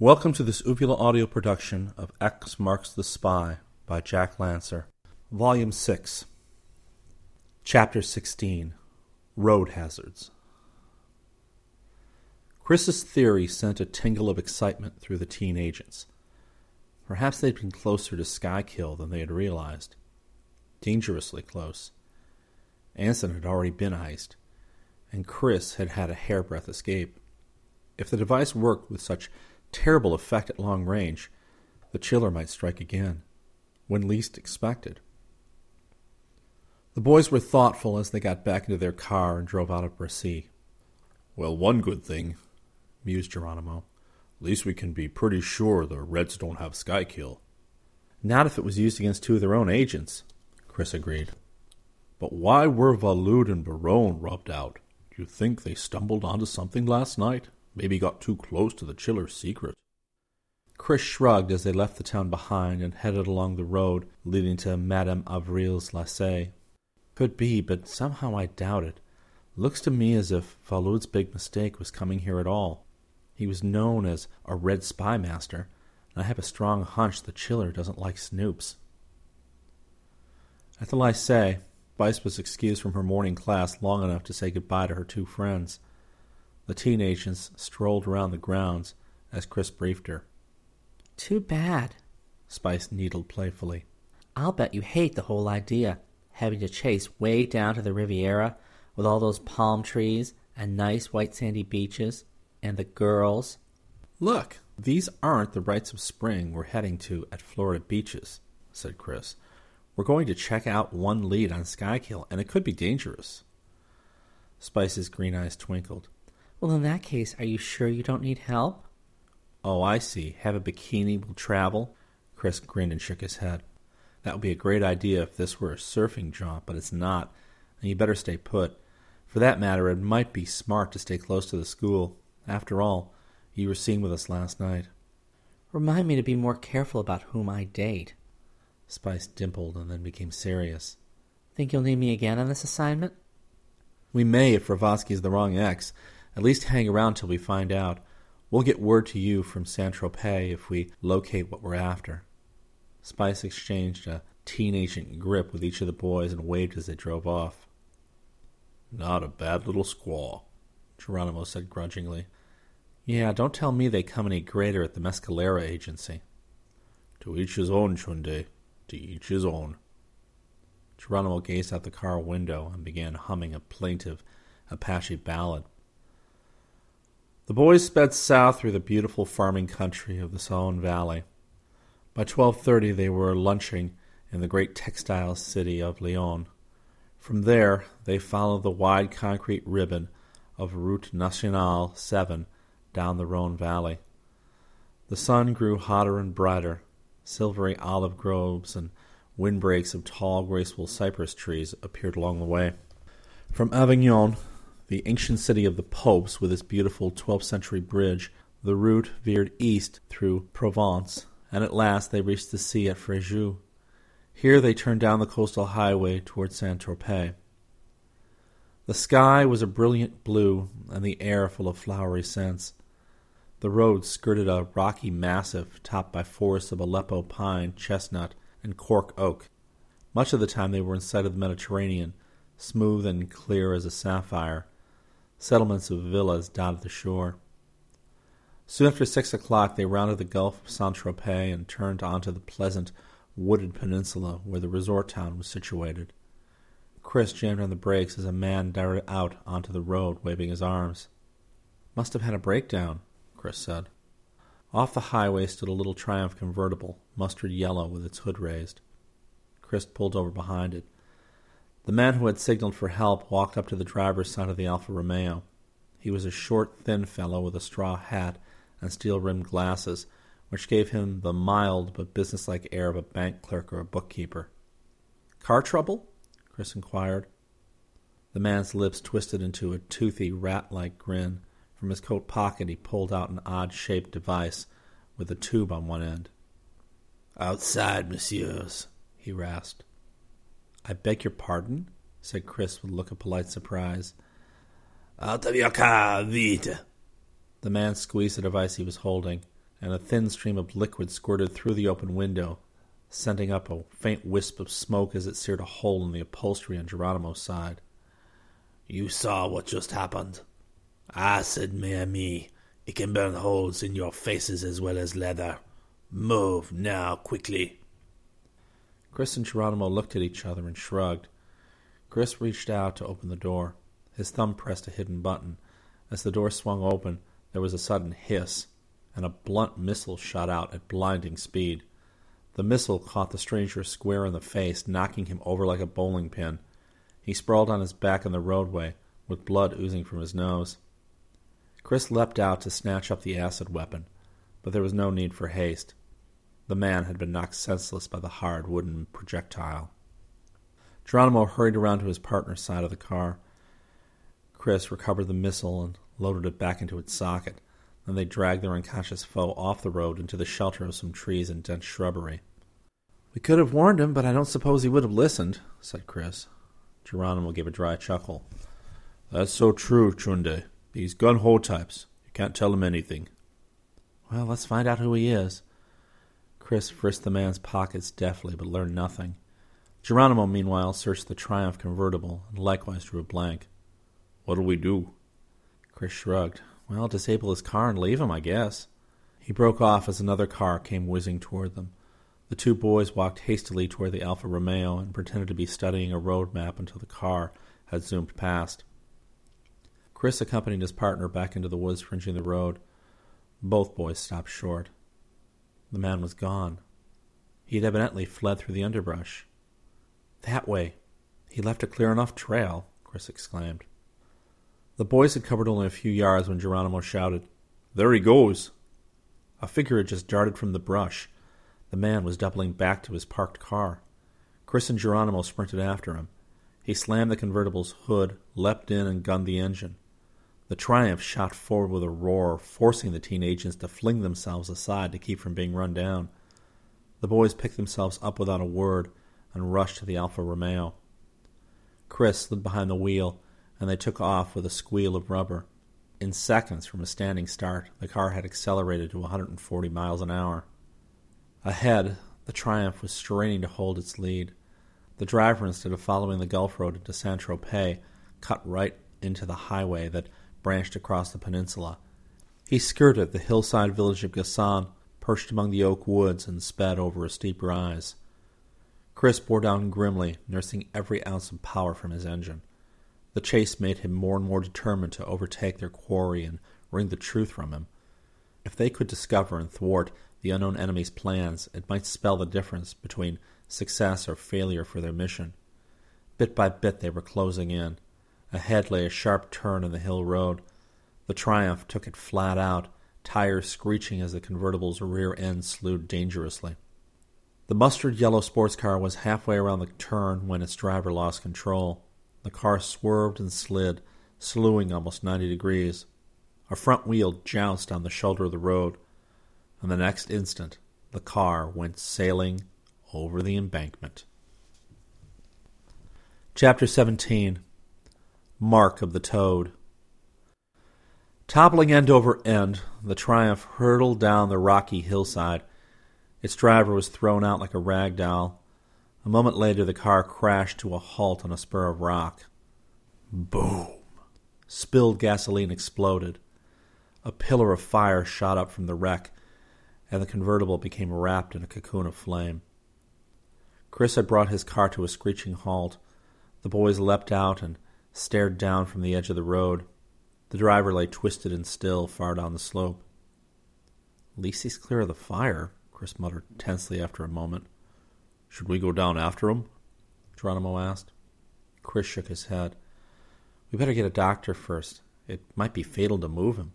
Welcome to this Uvula audio production of X Marks the Spy by Jack Lancer, Volume 6, Chapter 16 Road Hazards. Chris's theory sent a tingle of excitement through the teen agents. Perhaps they'd been closer to Skykill than they had realized. Dangerously close. Anson had already been iced, and Chris had had a hairbreadth escape. If the device worked with such terrible effect at long range, the chiller might strike again, when least expected. The boys were thoughtful as they got back into their car and drove out of Bracy. Well, one good thing, mused Geronimo. At least we can be pretty sure the Reds don't have Skykill. Not if it was used against two of their own agents, Chris agreed. But why were Valud and Barone rubbed out? Do you think they stumbled onto something last night? Maybe got too close to the chiller's secret. Chris shrugged as they left the town behind and headed along the road leading to Madame Avril's Lycée. Could be, but somehow I doubt it. Looks to me as if Valud's big mistake was coming here at all. He was known as a red spy master, and I have a strong hunch the chiller doesn't like snoops. At the Lycée, Spice was excused from her morning class long enough to say goodbye to her two friends. The teen agents strolled around the grounds as Chris briefed her. Too bad, Spice needled playfully. I'll bet you hate the whole idea, having to chase way down to the Riviera with all those palm trees and nice white sandy beaches and the girls. Look, these aren't the rites of spring we're heading to at Florida beaches, said Chris. We're going to check out one lead on Skykill, and it could be dangerous. Spice's green eyes twinkled. Well, in that case, are you sure you don't need help? Oh, I see. Have a bikini will travel? Chris grinned and shook his head. That would be a great idea if this were a surfing jaunt, but it's not, and you better stay put. For that matter, it might be smart to stay close to the school. After all, you were seen with us last night. Remind me to be more careful about whom I date. Spice dimpled and then became serious. Think you'll need me again on this assignment? We may if Ravatsky's the wrong ex. At least hang around till we find out. We'll get word to you from Saint Tropez if we locate what we're after. Spice exchanged a teen agent grip with each of the boys and waved as they drove off. Not a bad little squaw, Geronimo said grudgingly. Yeah, don't tell me they come any greater at the Mescalero agency. To each his own, Chunde to each his own. Geronimo gazed out the car window and began humming a plaintive Apache ballad. The boys sped south through the beautiful farming country of the Saone Valley. By 12:30 they were lunching in the great textile city of Lyon. From there they followed the wide concrete ribbon of Route Nationale 7 down the Rhone Valley. The sun grew hotter and brighter Silvery olive groves and windbreaks of tall, graceful cypress trees appeared along the way. From Avignon, the ancient city of the popes with its beautiful 12th century bridge, the route veered east through Provence, and at last they reached the sea at Fréjus. Here they turned down the coastal highway toward Saint Tropez. The sky was a brilliant blue, and the air full of flowery scents. The road skirted a rocky massif topped by forests of Aleppo pine, chestnut, and cork oak. Much of the time they were in sight of the Mediterranean, smooth and clear as a sapphire. Settlements of villas dotted the shore. Soon after six o'clock they rounded the Gulf of Saint Tropez and turned onto the pleasant, wooded peninsula where the resort town was situated. Chris jammed on the brakes as a man darted out onto the road, waving his arms. Must have had a breakdown, Chris said. Off the highway stood a little Triumph convertible, mustard yellow with its hood raised. Chris pulled over behind it. The man who had signaled for help walked up to the driver's side of the Alfa Romeo. He was a short, thin fellow with a straw hat and steel rimmed glasses, which gave him the mild but businesslike air of a bank clerk or a bookkeeper. Car trouble? Chris inquired. The man's lips twisted into a toothy, rat like grin. From his coat pocket he pulled out an odd shaped device with a tube on one end. Outside, messieurs, he rasped. I beg your pardon? said Chris with a look of polite surprise. Out of your car, vite! The man squeezed the device he was holding, and a thin stream of liquid squirted through the open window, sending up a faint wisp of smoke as it seared a hole in the upholstery on Geronimo's side. You saw what just happened. Acid, mere me. It can burn holes in your faces as well as leather. Move now, quickly. Chris and Geronimo looked at each other and shrugged. Chris reached out to open the door. His thumb pressed a hidden button. As the door swung open, there was a sudden hiss, and a blunt missile shot out at blinding speed. The missile caught the stranger square in the face, knocking him over like a bowling pin. He sprawled on his back in the roadway, with blood oozing from his nose. Chris leapt out to snatch up the acid weapon, but there was no need for haste. The man had been knocked senseless by the hard wooden projectile. Geronimo hurried around to his partner's side of the car. Chris recovered the missile and loaded it back into its socket. Then they dragged their unconscious foe off the road into the shelter of some trees and dense shrubbery. We could have warned him, but I don't suppose he would have listened, said Chris. Geronimo gave a dry chuckle. That's so true, Chunde. These gun ho types. You can't tell them anything. Well, let's find out who he is. Chris frisked the man's pockets deftly, but learned nothing. Geronimo, meanwhile, searched the Triumph convertible and likewise drew a blank. What'll we do? Chris shrugged. Well, disable his car and leave him, I guess. He broke off as another car came whizzing toward them. The two boys walked hastily toward the Alfa Romeo and pretended to be studying a road map until the car had zoomed past. Chris accompanied his partner back into the woods fringing the road. Both boys stopped short. The man was gone. He had evidently fled through the underbrush. That way. He left a clear enough trail, Chris exclaimed. The boys had covered only a few yards when Geronimo shouted, There he goes! A figure had just darted from the brush. The man was doubling back to his parked car. Chris and Geronimo sprinted after him. He slammed the convertible's hood, leapt in, and gunned the engine. The Triumph shot forward with a roar, forcing the teen agents to fling themselves aside to keep from being run down. The boys picked themselves up without a word and rushed to the Alfa Romeo. Chris slid behind the wheel, and they took off with a squeal of rubber. In seconds from a standing start, the car had accelerated to 140 miles an hour. Ahead, the Triumph was straining to hold its lead. The driver, instead of following the Gulf Road into Saint Tropez, cut right into the highway that branched across the peninsula. He skirted the hillside village of Gassin, perched among the oak woods, and sped over a steep rise. Chris bore down grimly, nursing every ounce of power from his engine. The chase made him more and more determined to overtake their quarry and wring the truth from him. If they could discover and thwart the unknown enemy's plans, it might spell the difference between success or failure for their mission. Bit by bit they were closing in. Ahead lay a sharp turn in the hill road. The Triumph took it flat out, tires screeching as the convertible's rear end slewed dangerously. The mustard yellow sports car was halfway around the turn when its driver lost control. The car swerved and slid, slewing almost 90 degrees. A front wheel jounced on the shoulder of the road, and the next instant the car went sailing over the embankment. Chapter 17 Mark of the Toad. Toppling end over end, the Triumph hurtled down the rocky hillside. Its driver was thrown out like a rag doll. A moment later, the car crashed to a halt on a spur of rock. Boom! Spilled gasoline exploded. A pillar of fire shot up from the wreck, and the convertible became wrapped in a cocoon of flame. Chris had brought his car to a screeching halt. The boys leapt out and stared down from the edge of the road. The driver lay twisted and still far down the slope. At least he's clear of the fire, Chris muttered tensely after a moment. Should we go down after him? Geronimo asked. Chris shook his head. We better get a doctor first. It might be fatal to move him.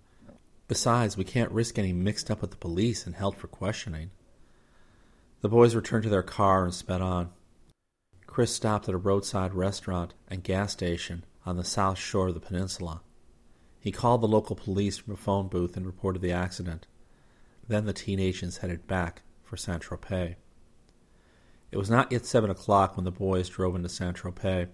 Besides, we can't risk getting mixed up with the police and held for questioning. The boys returned to their car and sped on. Chris stopped at a roadside restaurant and gas station on the south shore of the peninsula. He called the local police from a phone booth and reported the accident. Then the teen agents headed back for Saint Tropez. It was not yet seven o'clock when the boys drove into Saint Tropez.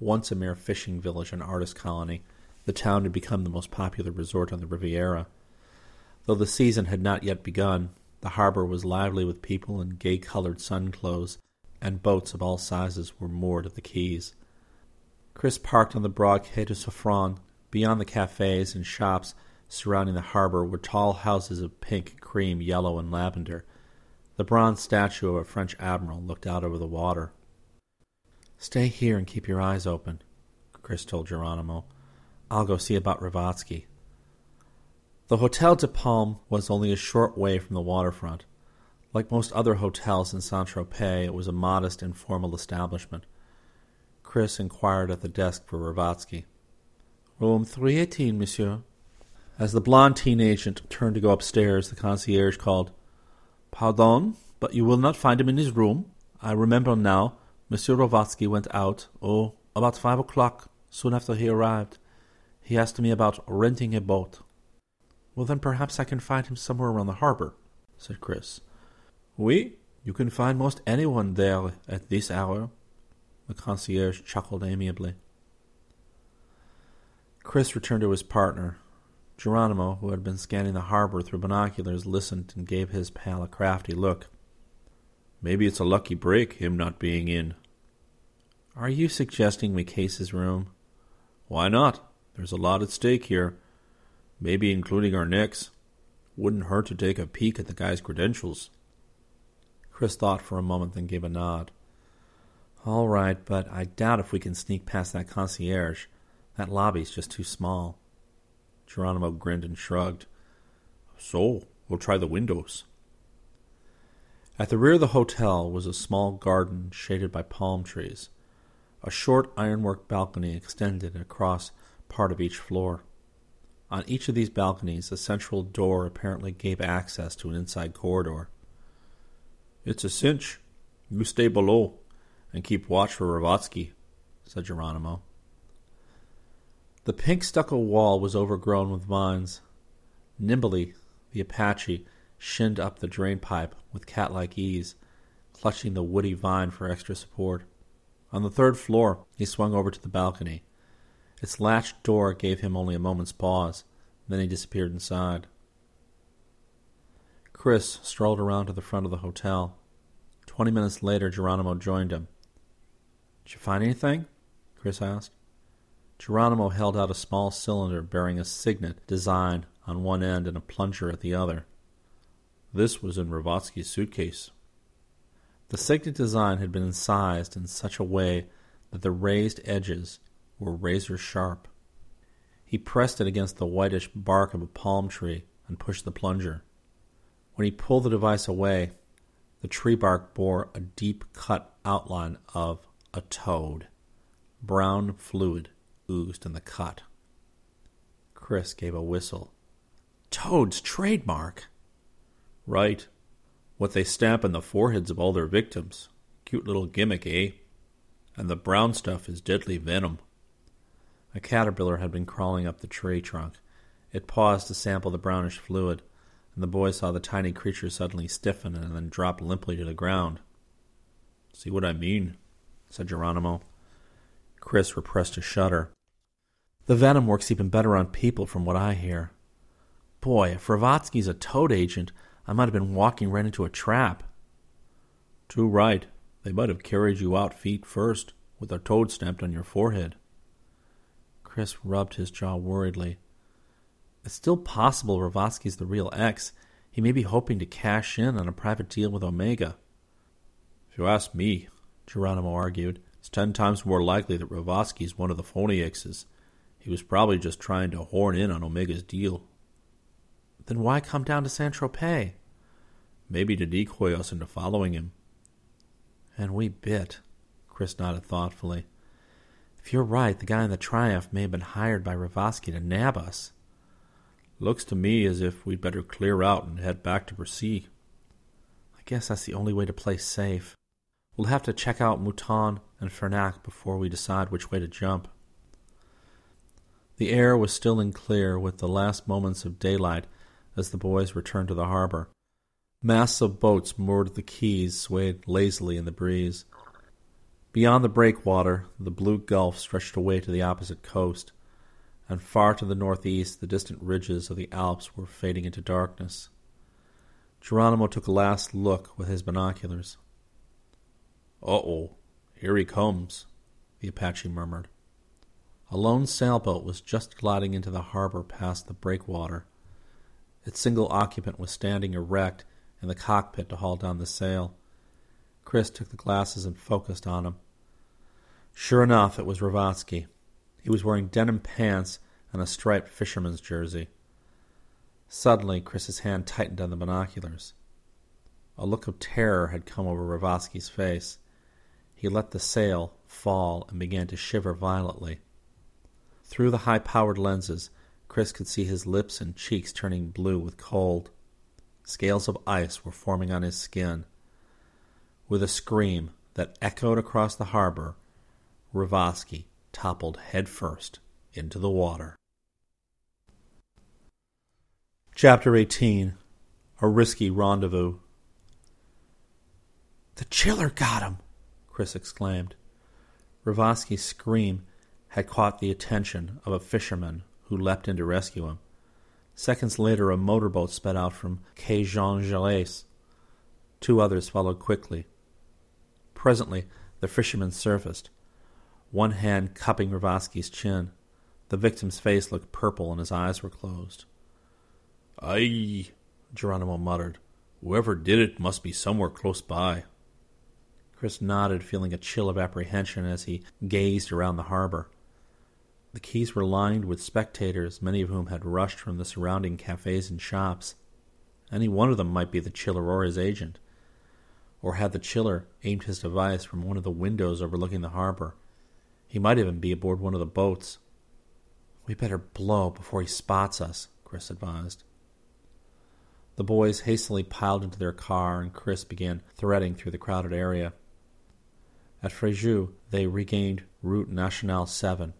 Once a mere fishing village and artist colony, the town had become the most popular resort on the Riviera. Though the season had not yet begun, the harbor was lively with people in gay colored sun clothes, and boats of all sizes were moored at the quays. Chris parked on the broad Quai du Suffren. Beyond the cafes and shops surrounding the harbor were tall houses of pink, cream, yellow, and lavender. The bronze statue of a French admiral looked out over the water. Stay here and keep your eyes open, Chris told Geronimo. I'll go see about Ravatsky. The Hotel de Palme was only a short way from the waterfront. Like most other hotels in Saint Tropez, it was a modest, informal establishment. Chris inquired at the desk for Ravatsky. Room 318, monsieur. As the blond teen agent turned to go upstairs, the concierge called, Pardon, but you will not find him in his room. I remember now. Monsieur Ravatsky went out, oh, about five o'clock, soon after he arrived. He asked me about renting a boat. Well, then perhaps I can find him somewhere around the harbor, said Chris. Oui, you can find most anyone there at this hour. The concierge chuckled amiably. Chris returned to his partner. Geronimo, who had been scanning the harbor through binoculars, listened and gave his pal a crafty look. Maybe it's a lucky break, him not being in. Are you suggesting we case his room? Why not? There's a lot at stake here maybe including our necks. Wouldn't hurt to take a peek at the guy's credentials. Chris thought for a moment, then gave a nod. All right, but I doubt if we can sneak past that concierge. That lobby's just too small. Geronimo grinned and shrugged. So, we'll try the windows. At the rear of the hotel was a small garden shaded by palm trees. A short ironwork balcony extended across part of each floor. On each of these balconies, a central door apparently gave access to an inside corridor. It's a cinch. You stay below and keep watch for Ravatsky, said Geronimo. The pink stucco wall was overgrown with vines. Nimbly, the Apache shinned up the drain pipe with cat like ease, clutching the woody vine for extra support. On the third floor, he swung over to the balcony. Its latched door gave him only a moment's pause. Then he disappeared inside. Chris strolled around to the front of the hotel. Twenty minutes later, Geronimo joined him. Did you find anything? Chris asked. Geronimo held out a small cylinder bearing a signet design on one end and a plunger at the other. This was in Ravatsky's suitcase. The signet design had been incised in such a way that the raised edges were razor sharp. He pressed it against the whitish bark of a palm tree and pushed the plunger. When he pulled the device away, the tree bark bore a deep cut outline of a toad. Brown fluid oozed in the cut. Chris gave a whistle. Toad's trademark! Right. What they stamp on the foreheads of all their victims. Cute little gimmick, eh? And the brown stuff is deadly venom. A caterpillar had been crawling up the tree trunk. It paused to sample the brownish fluid, and the boy saw the tiny creature suddenly stiffen and then drop limply to the ground. See what I mean? Said Geronimo. Chris repressed a shudder. The venom works even better on people, from what I hear. Boy, if Ravatsky's a toad agent, I might have been walking right into a trap. Too right. They might have carried you out feet first, with a toad stamped on your forehead. Chris rubbed his jaw worriedly. It's still possible Ravatsky's the real X. He may be hoping to cash in on a private deal with Omega. If you ask me, Geronimo argued, it's ten times more likely that Ravatsky's one of the phony X's. He was probably just trying to horn in on Omega's deal. Then why come down to Saint Tropez? Maybe to decoy us into following him. And we bit. Chris nodded thoughtfully. If you're right, the guy in the Triumph may have been hired by Ravatsky to nab us. Looks to me as if we'd better clear out and head back to Bercy. I guess that's the only way to play safe. We'll have to check out Mouton and Fernac before we decide which way to jump. The air was still and clear with the last moments of daylight as the boys returned to the harbor. Masts of boats moored at the quays swayed lazily in the breeze. Beyond the breakwater, the blue gulf stretched away to the opposite coast. and far to the northeast the distant ridges of the Alps were fading into darkness. Geronimo took a last look with his binoculars. Uh oh, here he comes, the Apache murmured. A lone sailboat was just gliding into the harbor past the breakwater. Its single occupant was standing erect in the cockpit to haul down the sail. Chris took the glasses and focused on him. Sure enough, it was Ravatsky. He was wearing denim pants and a striped fisherman's jersey. Suddenly, Chris's hand tightened on the binoculars. A look of terror had come over Ravatsky's face. He let the sail fall and began to shiver violently. Through the high powered lenses, Chris could see his lips and cheeks turning blue with cold. Scales of ice were forming on his skin. With a scream that echoed across the harbor, Ravatsky toppled headfirst into the water. Chapter 18 A Risky Rendezvous. The chiller got him, Chris exclaimed. Ravatsky's scream had caught the attention of a fisherman who leapt in to rescue him. Seconds later, a motorboat sped out from Quai Jean Jaurès. Two others followed quickly. Presently, the fisherman surfaced, one hand cupping Ravatsky's chin. The victim's face looked purple and his eyes were closed. Aye, Geronimo muttered. Whoever did it must be somewhere close by. Chris nodded, feeling a chill of apprehension as he gazed around the harbor. The quays were lined with spectators, many of whom had rushed from the surrounding cafes and shops. Any one of them might be the chiller or his agent. Or had the chiller aimed his device from one of the windows overlooking the harbor, he might even be aboard one of the boats. We better blow before he spots us, Chris advised. The boys hastily piled into their car, and Chris began threading through the crowded area. At Fréjus, they regained Route Nationale 7.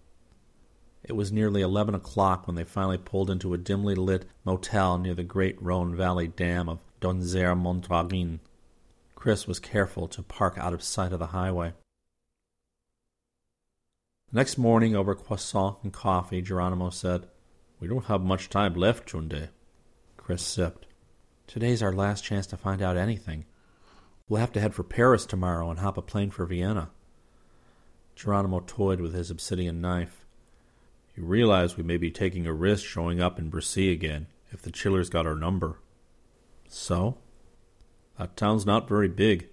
It was nearly eleven o'clock when they finally pulled into a dimly lit motel near the great Rhone Valley dam of Donzère Mondragon. Chris was careful to park out of sight of the highway. Next morning, over croissant and coffee, Geronimo said, We don't have much time left, Chunde. Chris sipped. Today's our last chance to find out anything. We'll have to head for Paris tomorrow and hop a plane for Vienna. Geronimo toyed with his obsidian knife. You realize we may be taking a risk showing up in Bercy again if the chiller's got our number. So? That town's not very big.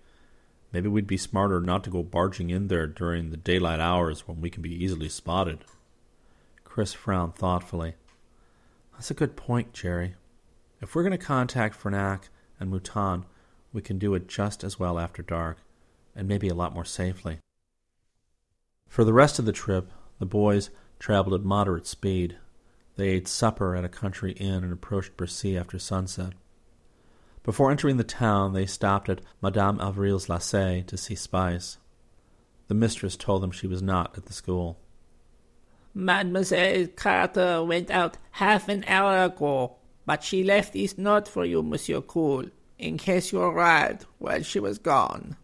Maybe we'd be smarter not to go barging in there during the daylight hours when we can be easily spotted. Chris frowned thoughtfully. That's a good point, Jerry. If we're going to contact Fernac and Mouton, we can do it just as well after dark, and maybe a lot more safely. For the rest of the trip, the boys traveled at moderate speed. They ate supper at a country inn and approached Bercy after sunset. Before entering the town, they stopped at Madame Avril's Lycée to see Spice. The mistress told them she was not at the school. Mademoiselle Carter went out half an hour ago, but she left this note for you, Monsieur Cool, in case you arrived while she was gone.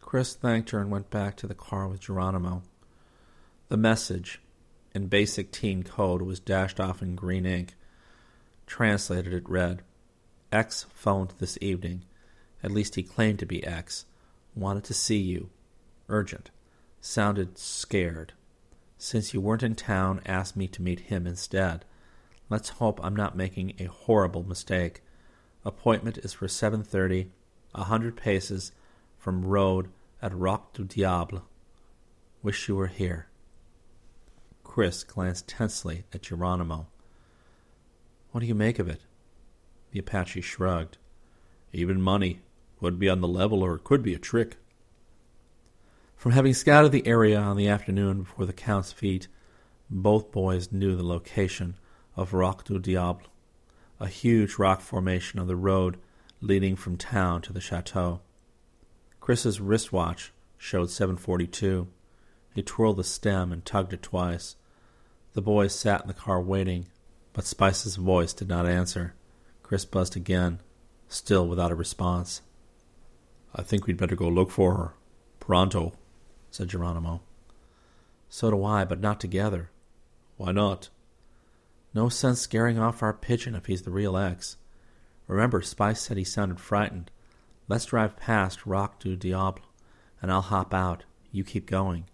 Chris thanked her and went back to the car with Geronimo. The message, in basic teen code, was dashed off in green ink. Translated, it read, X phoned this evening. At least he claimed to be X. Wanted to see you. Urgent. Sounded scared. Since you weren't in town, asked me to meet him instead. Let's hope I'm not making a horrible mistake. Appointment is for 7.30, a hundred paces from road at Roc du Diable. Wish you were here. Chris glanced tensely at Geronimo. What do you make of it? The Apache shrugged. Even money. would be on the level or it could be a trick. From having scouted the area on the afternoon before the Count's feet, both boys knew the location of Roc du Diable, a huge rock formation on the road leading from town to the chateau. Chris's wristwatch showed 742. He twirled the stem and tugged it twice. The boys sat in the car waiting, but Spice's voice did not answer. Chris buzzed again, still without a response. I think we'd better go look for her. Pronto, said Geronimo. So do I, but not together. Why not? No sense scaring off our pigeon if he's the real X. Remember, Spice said he sounded frightened. Let's drive past Roc du Diable, and I'll hop out. You keep going.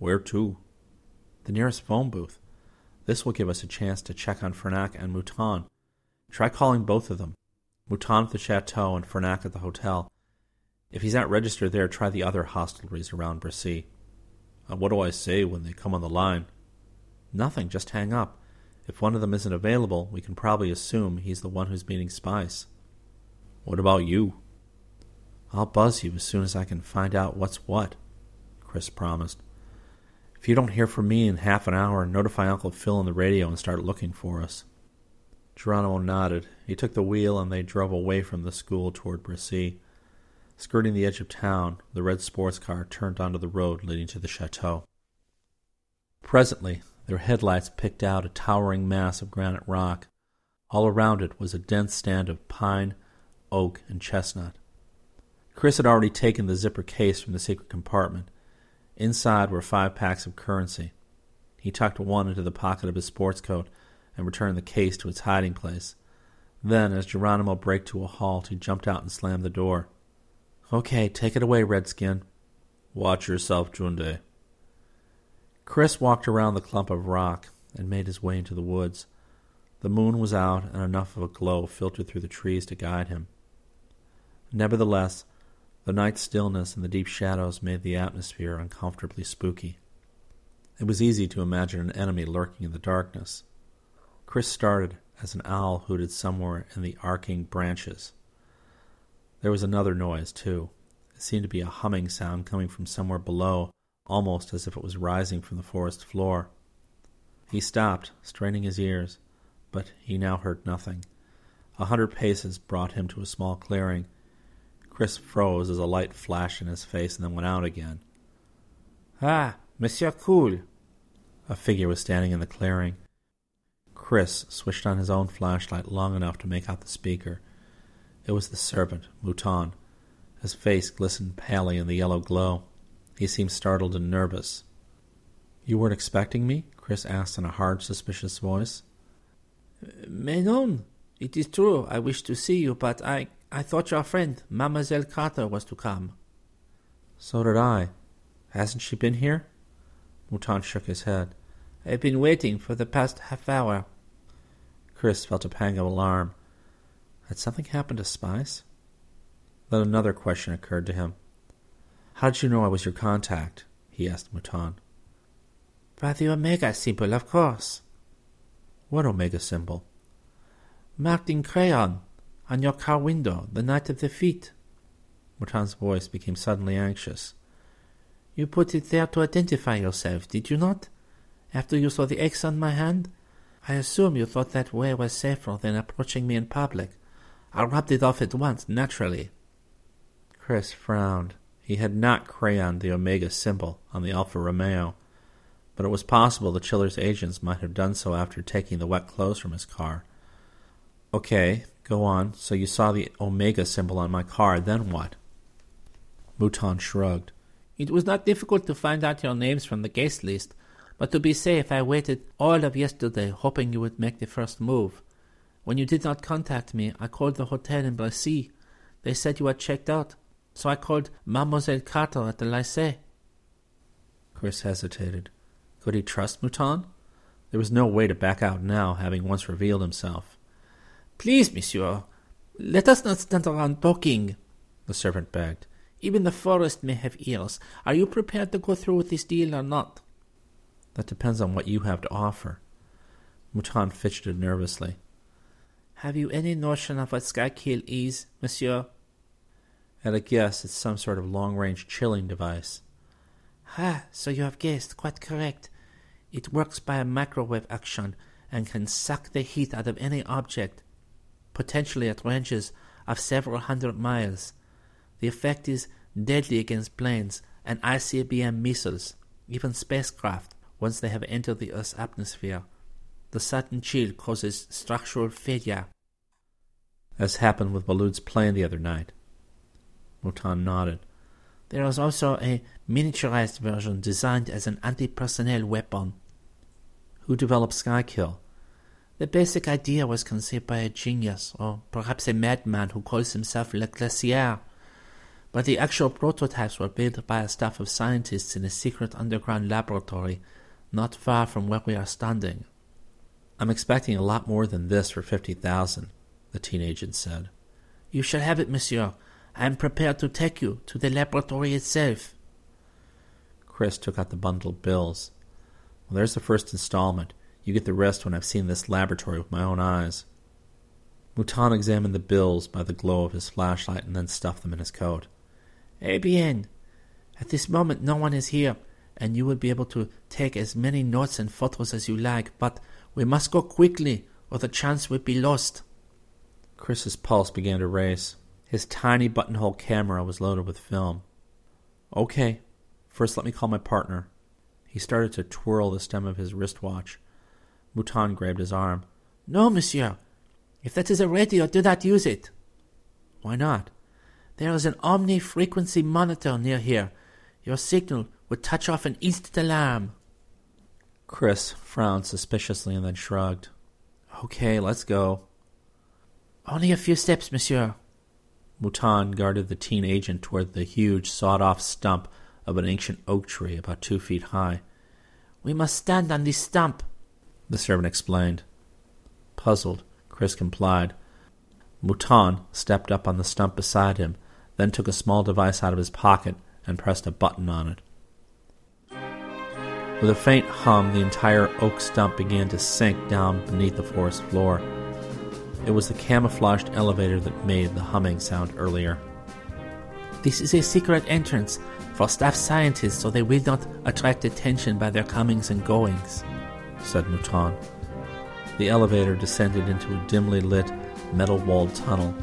Where to? The nearest phone booth. This will give us a chance to check on Fernac and Mouton. Try calling both of them. Mouton at the chateau and Fernac at the hotel. If he's not registered there, try the other hostelries around Brissy. And uh, what do I say when they come on the line? Nothing, just hang up. If one of them isn't available, we can probably assume he's the one who's meeting Spice. What about you? I'll buzz you as soon as I can find out what's what, Chris promised. If you don't hear from me in half an hour, notify Uncle Phil on the radio and start looking for us. Geronimo nodded. He took the wheel and they drove away from the school toward Brissy. Skirting the edge of town, the red sports car turned onto the road leading to the chateau. Presently, their headlights picked out a towering mass of granite rock. All around it was a dense stand of pine, oak, and chestnut. Chris had already taken the zipper case from the secret compartment. Inside were five packs of currency. He tucked one into the pocket of his sports coat and returned the case to its hiding place. Then, as Geronimo braked to a halt, he jumped out and slammed the door. Okay, take it away, Redskin. Watch yourself, Junde. Chris walked around the clump of rock and made his way into the woods. The moon was out, and enough of a glow filtered through the trees to guide him. Nevertheless, the night stillness and the deep shadows made the atmosphere uncomfortably spooky. It was easy to imagine an enemy lurking in the darkness. Chris started as an owl hooted somewhere in the arcing branches. There was another noise, too. It seemed to be a humming sound coming from somewhere below, almost as if it was rising from the forest floor. He stopped, straining his ears, but he now heard nothing. A hundred paces brought him to a small clearing. Chris froze as a light flashed in his face and then went out again. Ah, Monsieur Cool. A figure was standing in the clearing. Chris switched on his own flashlight long enough to make out the speaker. It was the servant, Mouton. His face glistened palely in the yellow glow. He seemed startled and nervous. You weren't expecting me? Chris asked in a hard, suspicious voice. Mais non, it is true. I wish to see you, but I, I thought your friend, Mademoiselle Carter, was to come. So did I. Hasn't she been here? Mouton shook his head. I've been waiting for the past half hour. Chris felt a pang of alarm. Had something happened to Spice? Then another question occurred to him. How did you know I was your contact? he asked Mouton. By the Omega symbol, of course. What Omega symbol? Marked in crayon on your car window the night of the feat. Mouton's voice became suddenly anxious. You put it there to identify yourself, did you not? After you saw the X on my hand? I assume you thought that way was safer than approaching me in public. I rubbed it off at once, naturally. Chris frowned. He had not crayoned the Omega symbol on the Alfa Romeo, but it was possible the Chiller's agents might have done so after taking the wet clothes from his car. Okay, go on. So you saw the Omega symbol on my car, then what? Mouton shrugged. It was not difficult to find out your names from the guest list, but to be safe, I waited all of yesterday, hoping you would make the first move. When you did not contact me, I called the hotel in Brissy. They said you had checked out, so I called Mademoiselle Carter at the Lycée. Chris hesitated. Could he trust Mouton? There was no way to back out now, having once revealed himself. Please, monsieur, let us not stand around talking, the servant begged. Even the forest may have ears. Are you prepared to go through with this deal or not? That depends on what you have to offer. Mouton fidgeted nervously. Have you any notion of what Skykill is, monsieur? At a guess, it's some sort of long-range chilling device. Ah, so you have guessed, quite correct. It works by a microwave action and can suck the heat out of any object, potentially at ranges of several hundred miles. The effect is deadly against planes and ICBM missiles, even spacecraft, once they have entered the Earth's atmosphere. The sudden chill causes structural failure. As happened with Valud's plane the other night. Mouton nodded. There is also a miniaturized version designed as an anti personnel weapon. Who developed Skykill? The basic idea was conceived by a genius, or perhaps a madman who calls himself Le Glacier. But the actual prototypes were built by a staff of scientists in a secret underground laboratory not far from where we are standing. I'm expecting a lot more than this for fifty thousand, the teen agent said. You shall have it, monsieur. I am prepared to take you to the laboratory itself. Chris took out the bundled bills. Well, there's the first installment. You get the rest when I've seen this laboratory with my own eyes. Mouton examined the bills by the glow of his flashlight and then stuffed them in his coat. Eh bien. At this moment, no one is here, and you will be able to take as many notes and photos as you like, but we must go quickly, or the chance will be lost. Chris's pulse began to race. His tiny buttonhole camera was loaded with film. Okay, first let me call my partner. He started to twirl the stem of his wristwatch. Mouton grabbed his arm. No, monsieur. If that is a radio, do not use it. Why not? There is an omni frequency monitor near here. Your signal would touch off an instant alarm. Chris frowned suspiciously and then shrugged. Okay, let's go. Only a few steps, monsieur. Mouton guarded the teen agent toward the huge sawed off stump of an ancient oak tree about two feet high. We must stand on this stump, the servant explained. Puzzled, Chris complied. Mouton stepped up on the stump beside him, then took a small device out of his pocket and pressed a button on it. With a faint hum, the entire oak stump began to sink down beneath the forest floor. It was the camouflaged elevator that made the humming sound earlier. This is a secret entrance for staff scientists so they will not attract attention by their comings and goings, said Mouton. The elevator descended into a dimly lit, metal walled tunnel.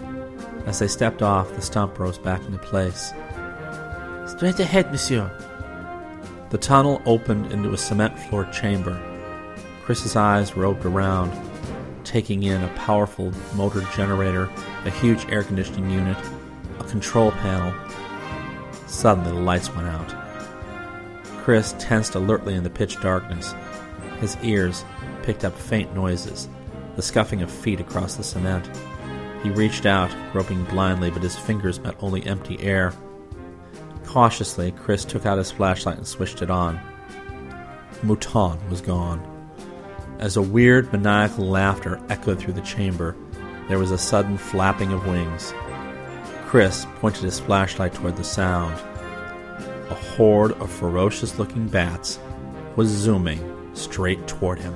As they stepped off, the stump rose back into place. Straight ahead, monsieur. The tunnel opened into a cement floored chamber. Chris's eyes roved around, taking in a powerful motor generator, a huge air conditioning unit, a control panel. Suddenly, the lights went out. Chris tensed alertly in the pitch darkness. His ears picked up faint noises, the scuffing of feet across the cement. He reached out, groping blindly, but his fingers met only empty air. Cautiously, Chris took out his flashlight and switched it on. Mouton was gone. As a weird, maniacal laughter echoed through the chamber, there was a sudden flapping of wings. Chris pointed his flashlight toward the sound. A horde of ferocious looking bats was zooming straight toward him.